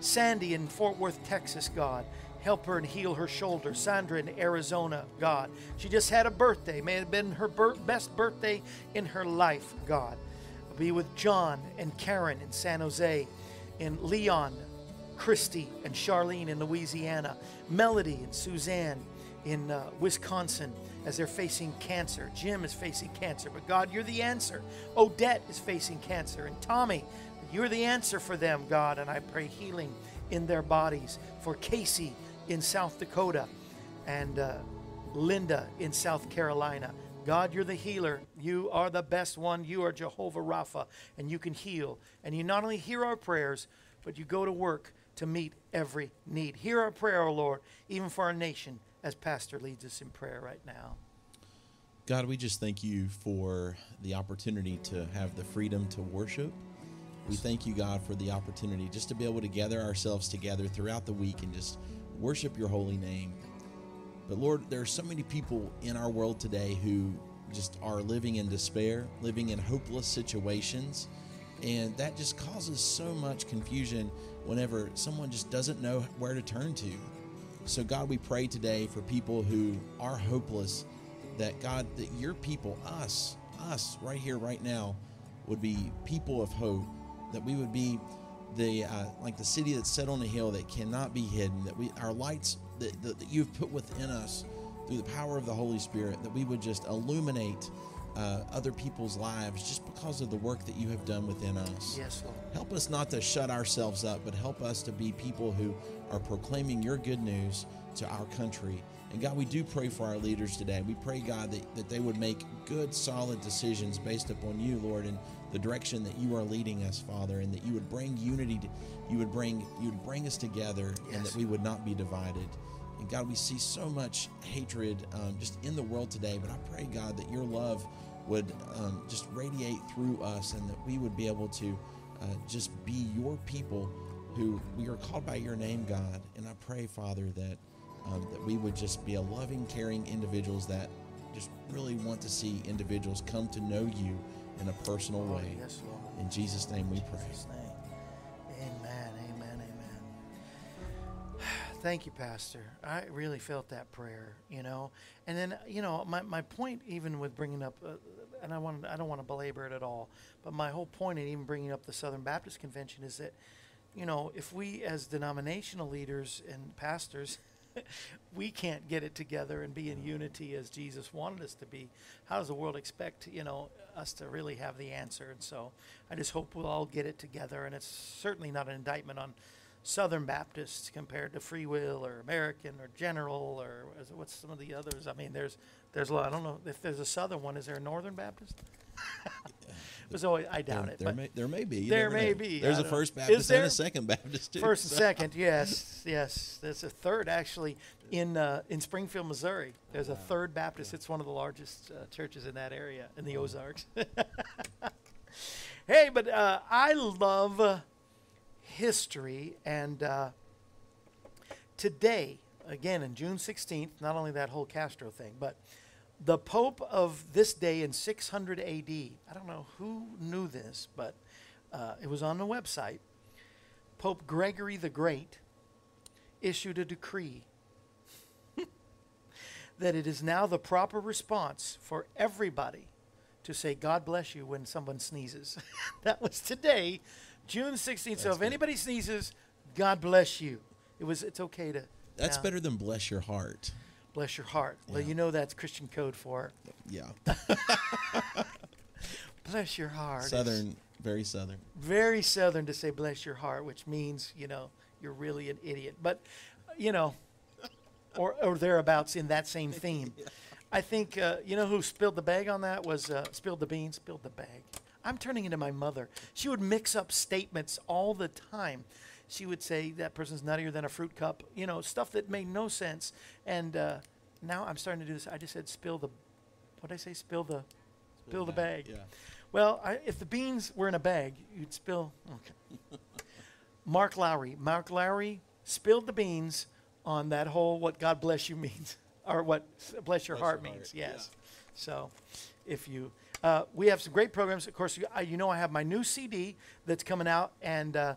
Sandy in Fort Worth, Texas, God, help her and heal her shoulder. Sandra in Arizona, God. She just had a birthday. May have been her best birthday in her life, God. Be with John and Karen in San Jose, in Leon, Christy and Charlene in Louisiana, Melody and Suzanne in uh, Wisconsin as they're facing cancer. Jim is facing cancer, but God, you're the answer. Odette is facing cancer, and Tommy, you're the answer for them, God, and I pray healing in their bodies. For Casey in South Dakota and uh, Linda in South Carolina. God, you're the healer. You are the best one. You are Jehovah Rapha, and you can heal. And you not only hear our prayers, but you go to work to meet every need. Hear our prayer, O oh Lord, even for our nation, as Pastor leads us in prayer right now. God, we just thank you for the opportunity to have the freedom to worship. We thank you, God, for the opportunity just to be able to gather ourselves together throughout the week and just worship your holy name. But Lord, there are so many people in our world today who just are living in despair, living in hopeless situations. And that just causes so much confusion whenever someone just doesn't know where to turn to. So, God, we pray today for people who are hopeless that, God, that your people, us, us right here, right now, would be people of hope, that we would be the uh, like the city that's set on a hill that cannot be hidden that we our lights that, that, that, you've put within us through the power of the holy spirit that we would just illuminate uh, other people's lives just because of the work that you have done within us yes Lord. help us not to shut ourselves up but help us to be people who are proclaiming your good news to our country and God, we do pray for our leaders today. We pray, God, that, that they would make good, solid decisions based upon you, Lord, and the direction that you are leading us, Father, and that you would bring unity, to, you would bring you would bring us together, yes. and that we would not be divided. And God, we see so much hatred um, just in the world today, but I pray, God, that your love would um, just radiate through us, and that we would be able to uh, just be your people who we are called by your name, God. And I pray, Father, that um, that we would just be a loving, caring individuals that just really want to see individuals come to know you in a personal way. Yes, Lord. In Jesus' name we pray. Thank you, Pastor. I really felt that prayer, you know. And then, you know, my, my point, even with bringing up, uh, and I want I don't want to belabor it at all, but my whole point in even bringing up the Southern Baptist Convention is that, you know, if we as denominational leaders and pastors we can't get it together and be in unity as Jesus wanted us to be, how does the world expect, you know, us to really have the answer? And so I just hope we'll all get it together. And it's certainly not an indictment on Southern Baptists compared to Free Will or American or General or what's some of the others. I mean, there's there's a lot. I don't know if there's a Southern one. Is there a Northern Baptist? So I doubt there, it. There may, there may be. You there may know. be. There's a First Baptist and a Second Baptist too. First and second, yes, yes. There's a third actually in uh, in Springfield, Missouri. There's a third Baptist. It's one of the largest uh, churches in that area in the Ozarks. hey, but uh, I love uh, history, and uh, today, again, in June 16th, not only that whole Castro thing, but the Pope of this day in 600 AD, I don't know who knew this, but uh, it was on the website. Pope Gregory the Great issued a decree that it is now the proper response for everybody to say God bless you when someone sneezes. that was today, June 16th. so if good. anybody sneezes, God bless you. It was it's okay to That's now, better than bless your heart. bless your heart. Well, you know that's Christian code for Yeah. bless your heart. It's Southern, very southern. very southern to say bless your heart, which means, you know, you're really an idiot. But, you know, or, or thereabouts in that same theme. I think, uh, you know who spilled the bag on that was uh, spilled the beans, spilled the bag. I'm turning into my mother. She would mix up statements all the time. She would say that person's nuttier than a fruit cup, you know, stuff that made no sense. And uh, now I'm starting to do this. I just said spill the, what did I say? Spill the, spill the bag. Yeah. Well, I, if the beans were in a bag, you'd spill. Okay. Mark Lowry. Mark Lowry spilled the beans on that whole "what God bless you" means, or what "bless your Bless heart" your means. heart, Yes. So, if you, uh, we have some great programs. Of course, you, you know I have my new CD that's coming out, and uh,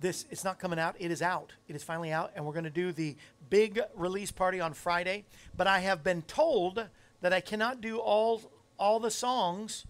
this it's not coming out. It is out. It is finally out, and we're going to do the big release party on Friday. But I have been told that I cannot do all all the songs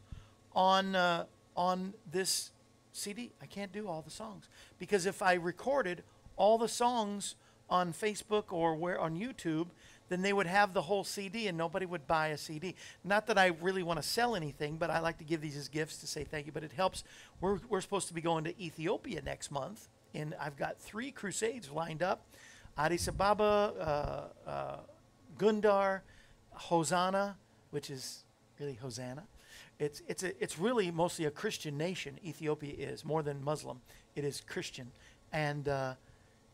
on uh, on this CD. I can't do all the songs because if I recorded all the songs on Facebook or where on YouTube, then they would have the whole CD and nobody would buy a CD. Not that I really want to sell anything, but I like to give these as gifts to say thank you. But it helps. We're we're supposed to be going to Ethiopia next month, and I've got three crusades lined up: Addis Ababa, uh, uh, Gondar, Hosanna, which is really Hosanna. It's it's a, it's really mostly a Christian nation. Ethiopia is more than Muslim. It is Christian, and uh,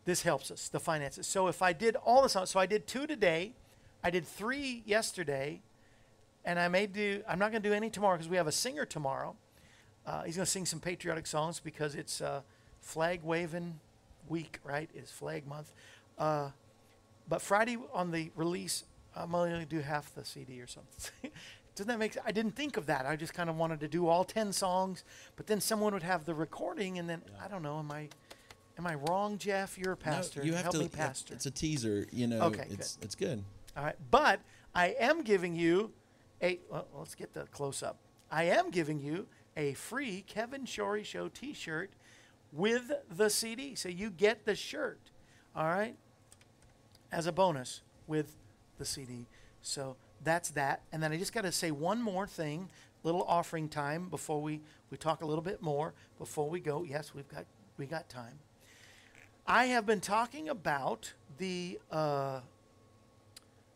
this helps us the finances. So if I did all the songs, so I did two today, I did three yesterday, and I may do. I'm not going to do any tomorrow because we have a singer tomorrow. Uh, he's going to sing some patriotic songs because it's uh, flag waving week, right? It's flag month. Uh, but Friday on the release, I'm only going to do half the CD or something. Doesn't that make sense? I didn't think of that. I just kind of wanted to do all 10 songs, but then someone would have the recording, and then, I don't know, am I. Am I wrong, Jeff? You're a pastor. No, you have Help to. me, pastor. It's a teaser. You know. Okay, It's it's good. All right, but I am giving you a. Well, let's get the close up. I am giving you a free Kevin Shorey Show T-shirt with the CD, so you get the shirt. All right, as a bonus with the CD. So that's that. And then I just got to say one more thing, little offering time before we we talk a little bit more before we go. Yes, we've got we got time. I have been talking about the uh,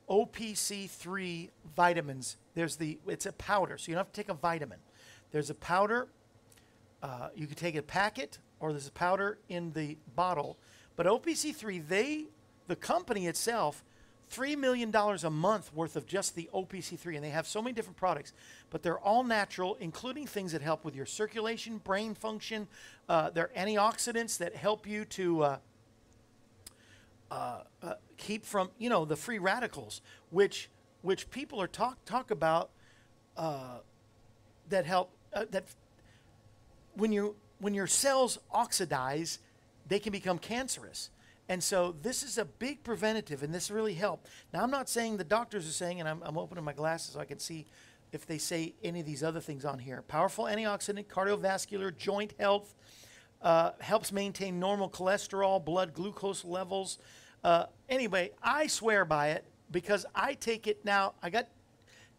OPC3 vitamins. There's the it's a powder, so you don't have to take a vitamin. There's a powder. Uh, you can take a packet, or there's a powder in the bottle. But OPC3, they the company itself, three million dollars a month worth of just the OPC3, and they have so many different products, but they're all natural, including things that help with your circulation, brain function. Uh, they're antioxidants that help you to. Uh, uh, keep from you know the free radicals, which which people are talk talk about uh, that help uh, that when you when your cells oxidize, they can become cancerous. And so this is a big preventative, and this really helped. Now I'm not saying the doctors are saying, and I'm, I'm opening my glasses so I can see if they say any of these other things on here. Powerful antioxidant, cardiovascular, joint health, uh, helps maintain normal cholesterol, blood glucose levels. Uh, anyway, I swear by it because I take it now. I got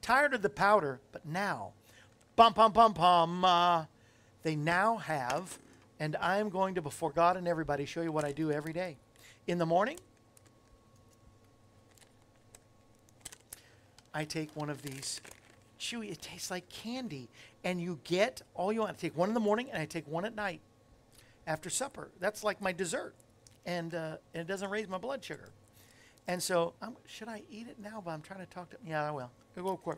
tired of the powder, but now, bum, bum, bum, bum, uh, they now have, and I'm going to, before God and everybody, show you what I do every day. In the morning, I take one of these chewy, it tastes like candy. And you get all you want. I take one in the morning and I take one at night after supper. That's like my dessert. And, uh, and it doesn't raise my blood sugar. And so, I'm, should I eat it now? But I'm trying to talk to. Yeah, I will. I'll go quick.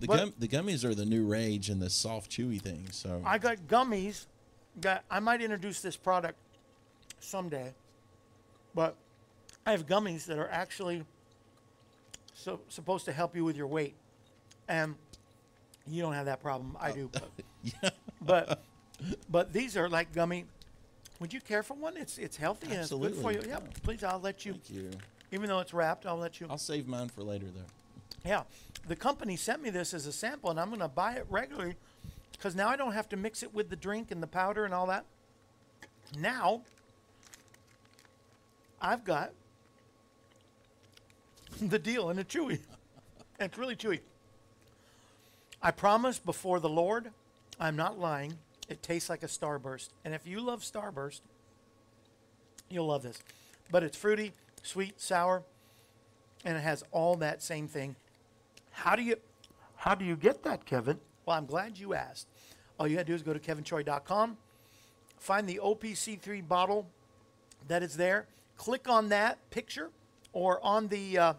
The But- gum, the gummies are the new rage and the soft chewy thing. So I got gummies. That I might introduce this product someday, but I have gummies that are actually so, supposed to help you with your weight, and you don't have that problem. I do, but, yeah, but but these are like gummy. Would you care for one? It's it's healthy and it's good for you. Yeah, please. I'll let you. Thank you. Even though it's wrapped, I'll let you. I'll save mine for later, though. Yeah, the company sent me this as a sample, and I'm going to buy it regularly because now I don't have to mix it with the drink and the powder and all that. Now, I've got the deal, and it's chewy. And it's really chewy. I promise before the Lord, I'm not lying. It tastes like a Starburst, and if you love Starburst, you'll love this. But it's fruity, sweet, sour, and it has all that same thing. How do you how do you get that, Kevin? Well, I'm glad you asked. All you got to do is go to kevinshorey.com, find the OPC3 bottle that is there, click on that picture or on the uh,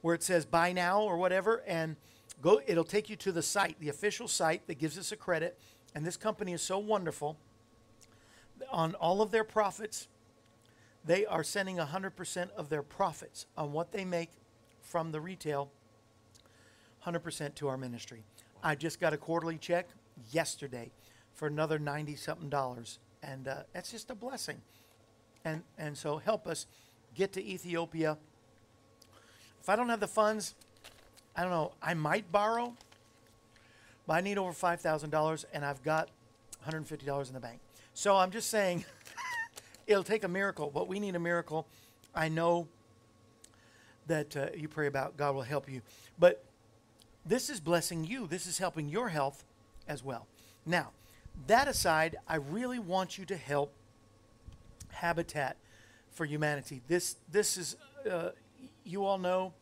where it says buy now or whatever and go it'll take you to the site, the official site that gives us a credit. And this company is so wonderful. On all of their profits, they are sending 100% of their profits on what they make from the retail 100% to our ministry. I just got a quarterly check yesterday for another 90 something dollars and uh, that's just a blessing. And and so help us get to Ethiopia. If I don't have the funds, I don't know, I might borrow, but I need over $5,000 and I've got $150 in the bank. So I'm just saying it'll take a miracle, but we need a miracle. I know that uh, you pray about, God will help you. But this is blessing you, this is helping your health as well. Now, that aside, I really want you to help Habitat for Humanity. This, this is, uh, you all know,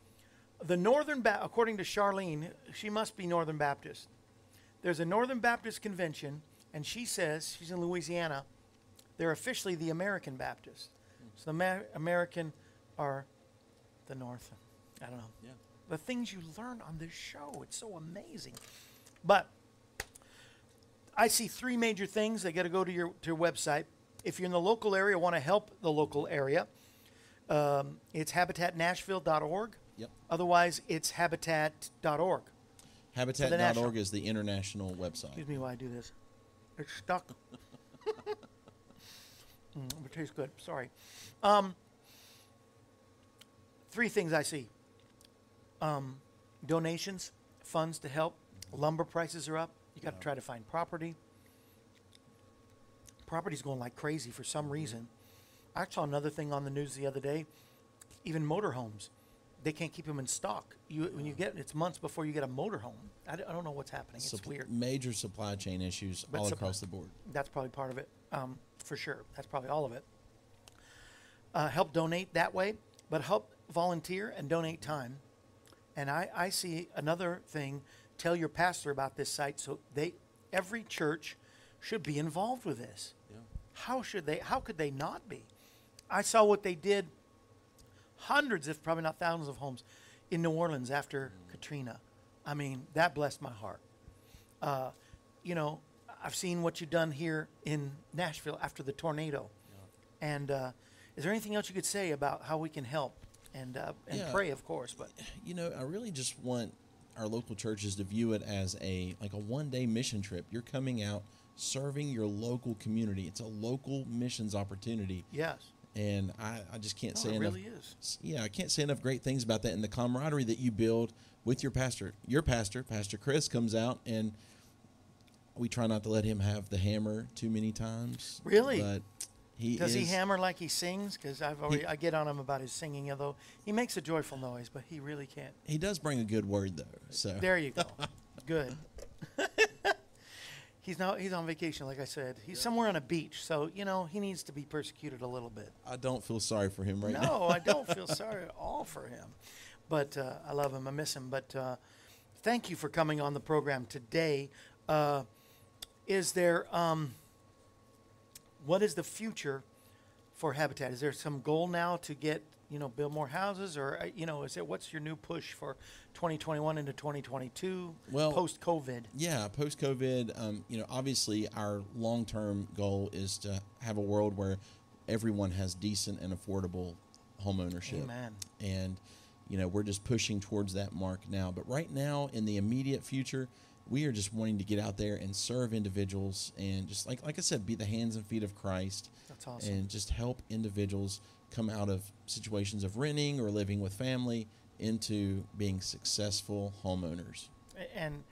the Northern, ba- according to Charlene, she must be Northern Baptist. There's a Northern Baptist convention, and she says, she's in Louisiana, they're officially the American Baptist. So the Amer- American are the North. I don't know. Yeah. The things you learn on this show, it's so amazing. But I see three major things. They got to go to your, to your website. If you're in the local area, want to help the local area, um, it's habitatnashville.org. Yep. Otherwise, it's habitat.org. Habitat.org is the international website. Excuse me while I do this. It's stuck. mm, it tastes good. Sorry. Um, three things I see um, donations, funds to help. Lumber prices are up. You got to Yeah. try to find property. Property's going like crazy for some reason. I saw another thing on the news the other day. Even motorhomes, they can't keep them in stock. You when you get it's months before you get a motorhome. I, d- I don't know what's happening. It's Supp- weird. Major supply chain issues But all supply- across the board. That's probably part of it, um, for sure. That's probably all of it. Uh, help donate that way, but help volunteer and donate time. And I, I see another thing. Tell your pastor about this site so they every church should be involved with this. Yeah. How should they? How could they not be? I saw what they did. Hundreds, if probably not thousands, of homes in New Orleans after Katrina. I mean, that blessed my heart. Uh, you know, I've seen what you've done here in Nashville after the tornado. And uh, is there anything else you could say about how we can help and uh, and Yeah. pray, of course? But you know, I really just want our local churches to view it as a like a one day mission trip. You're coming out serving your local community. It's a local missions opportunity. yes, And I, I just can't say it enough. really is. Yeah, I can't say enough great things about that and the camaraderie that you build with your pastor. Your pastor, Pastor Chris, comes out and we try not to let him have the hammer too many times. Really? But he does he hammer like he sings? Because I've already I get on him about his singing, although he makes a joyful noise, but he really can't. He does bring a good word though. So There you go. Good. he's not. He's on vacation, like I said. He's somewhere on a beach, so you know he needs to be persecuted a little bit. I don't feel sorry for him right now. No, I don't feel sorry at all for him. But uh, I love him. I miss him. But uh, thank you for coming on the program today. Uh, is there, um, what is the future for Habitat? Is there some goal now to get, you know, build more houses? Or, uh, you know, is it, what's your new push for 2021 into 2022 Well- post COVID? Yeah, post COVID, um, you know, obviously our long term goal is to have a world where everyone has decent and affordable home ownership. Amen. And, you know, we're just pushing towards that mark now. But right now, in the immediate future, we are just wanting to get out there and serve individuals and just like like I said, be the hands and feet of Christ. That's awesome. And just help individuals come out of situations of renting or living with family into being successful homeowners. And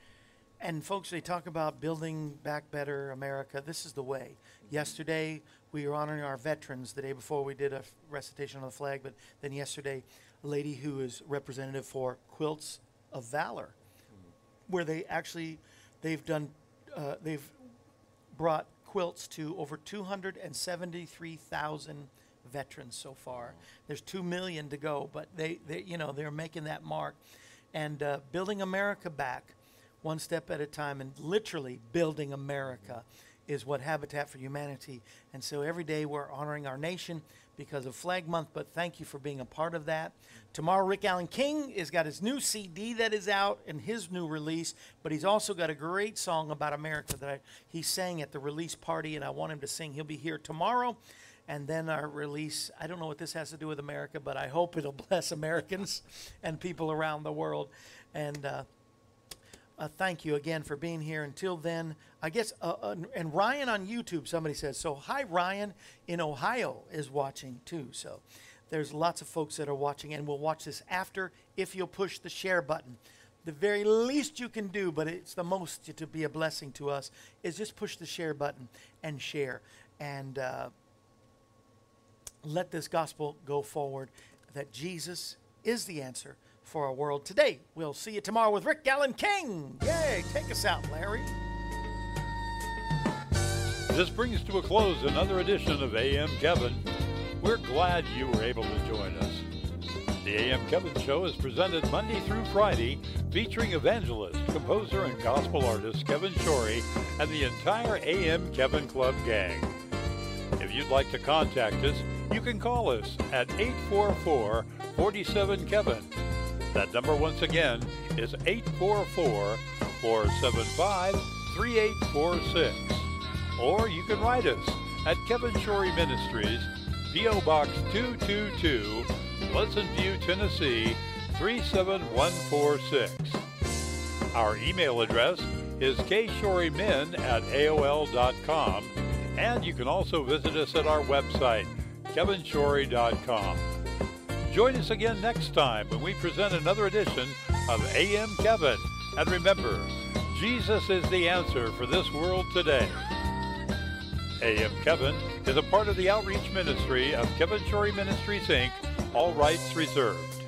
and folks, they talk about building back better America. This is the way. Yesterday we were honoring our veterans. The day before we did a recitation of the flag, but then yesterday, a lady who is representative for Quilts of Valor, where they actually they've done uh, they've brought quilts to over 273,000 veterans so far. There's 2 million to go, but they, they you know, they're making that mark and uh, building America back one step at a time and literally building America is what Habitat for Humanity. And so every day we're honoring our nation because of Flag Month, but thank you for being a part of that. Tomorrow, Rick Allen King has got his new CD that is out and his new release, but he's also got a great song about America that I, he sang at the release party, and I want him to sing. He'll be here tomorrow. And then our release, I don't know what this has to do with America, but I hope it'll bless Americans and people around the world. And uh, uh, thank you again for being here. Until then, I guess, uh, uh, and Ryan on YouTube, somebody says, so hi, Ryan in Ohio is watching too. So there's lots of folks that are watching, and we'll watch this after if you'll push the share button. The very least you can do, but it's the most to be a blessing to us, is just push the share button and share. And uh, let this gospel go forward that Jesus is the answer for our world today. We'll see you tomorrow with Rick Allen King. Yay, take us out, Larry. This brings to a close another edition of AM Kevin. We're glad you were able to join us. The AM Kevin Show is presented Monday through Friday, featuring evangelist, composer, and gospel artist Kevin Shorey and the entire AM Kevin Club gang. If you'd like to contact us, you can call us at 844 47 Kevin. That number, once again, is 844 475 3846. Or you can write us at Kevin Shorey Ministries, P.O. Box 222, Pleasant View, Tennessee 37146. Our email address is kshorymen at AOL.com, and you can also visit us at our website, kevinshorey.com. Join us again next time when we present another edition of AM Kevin. And remember, Jesus is the answer for this world today. AM Kevin is a part of the outreach ministry of Kevin Shorey Ministries, Inc., all rights reserved.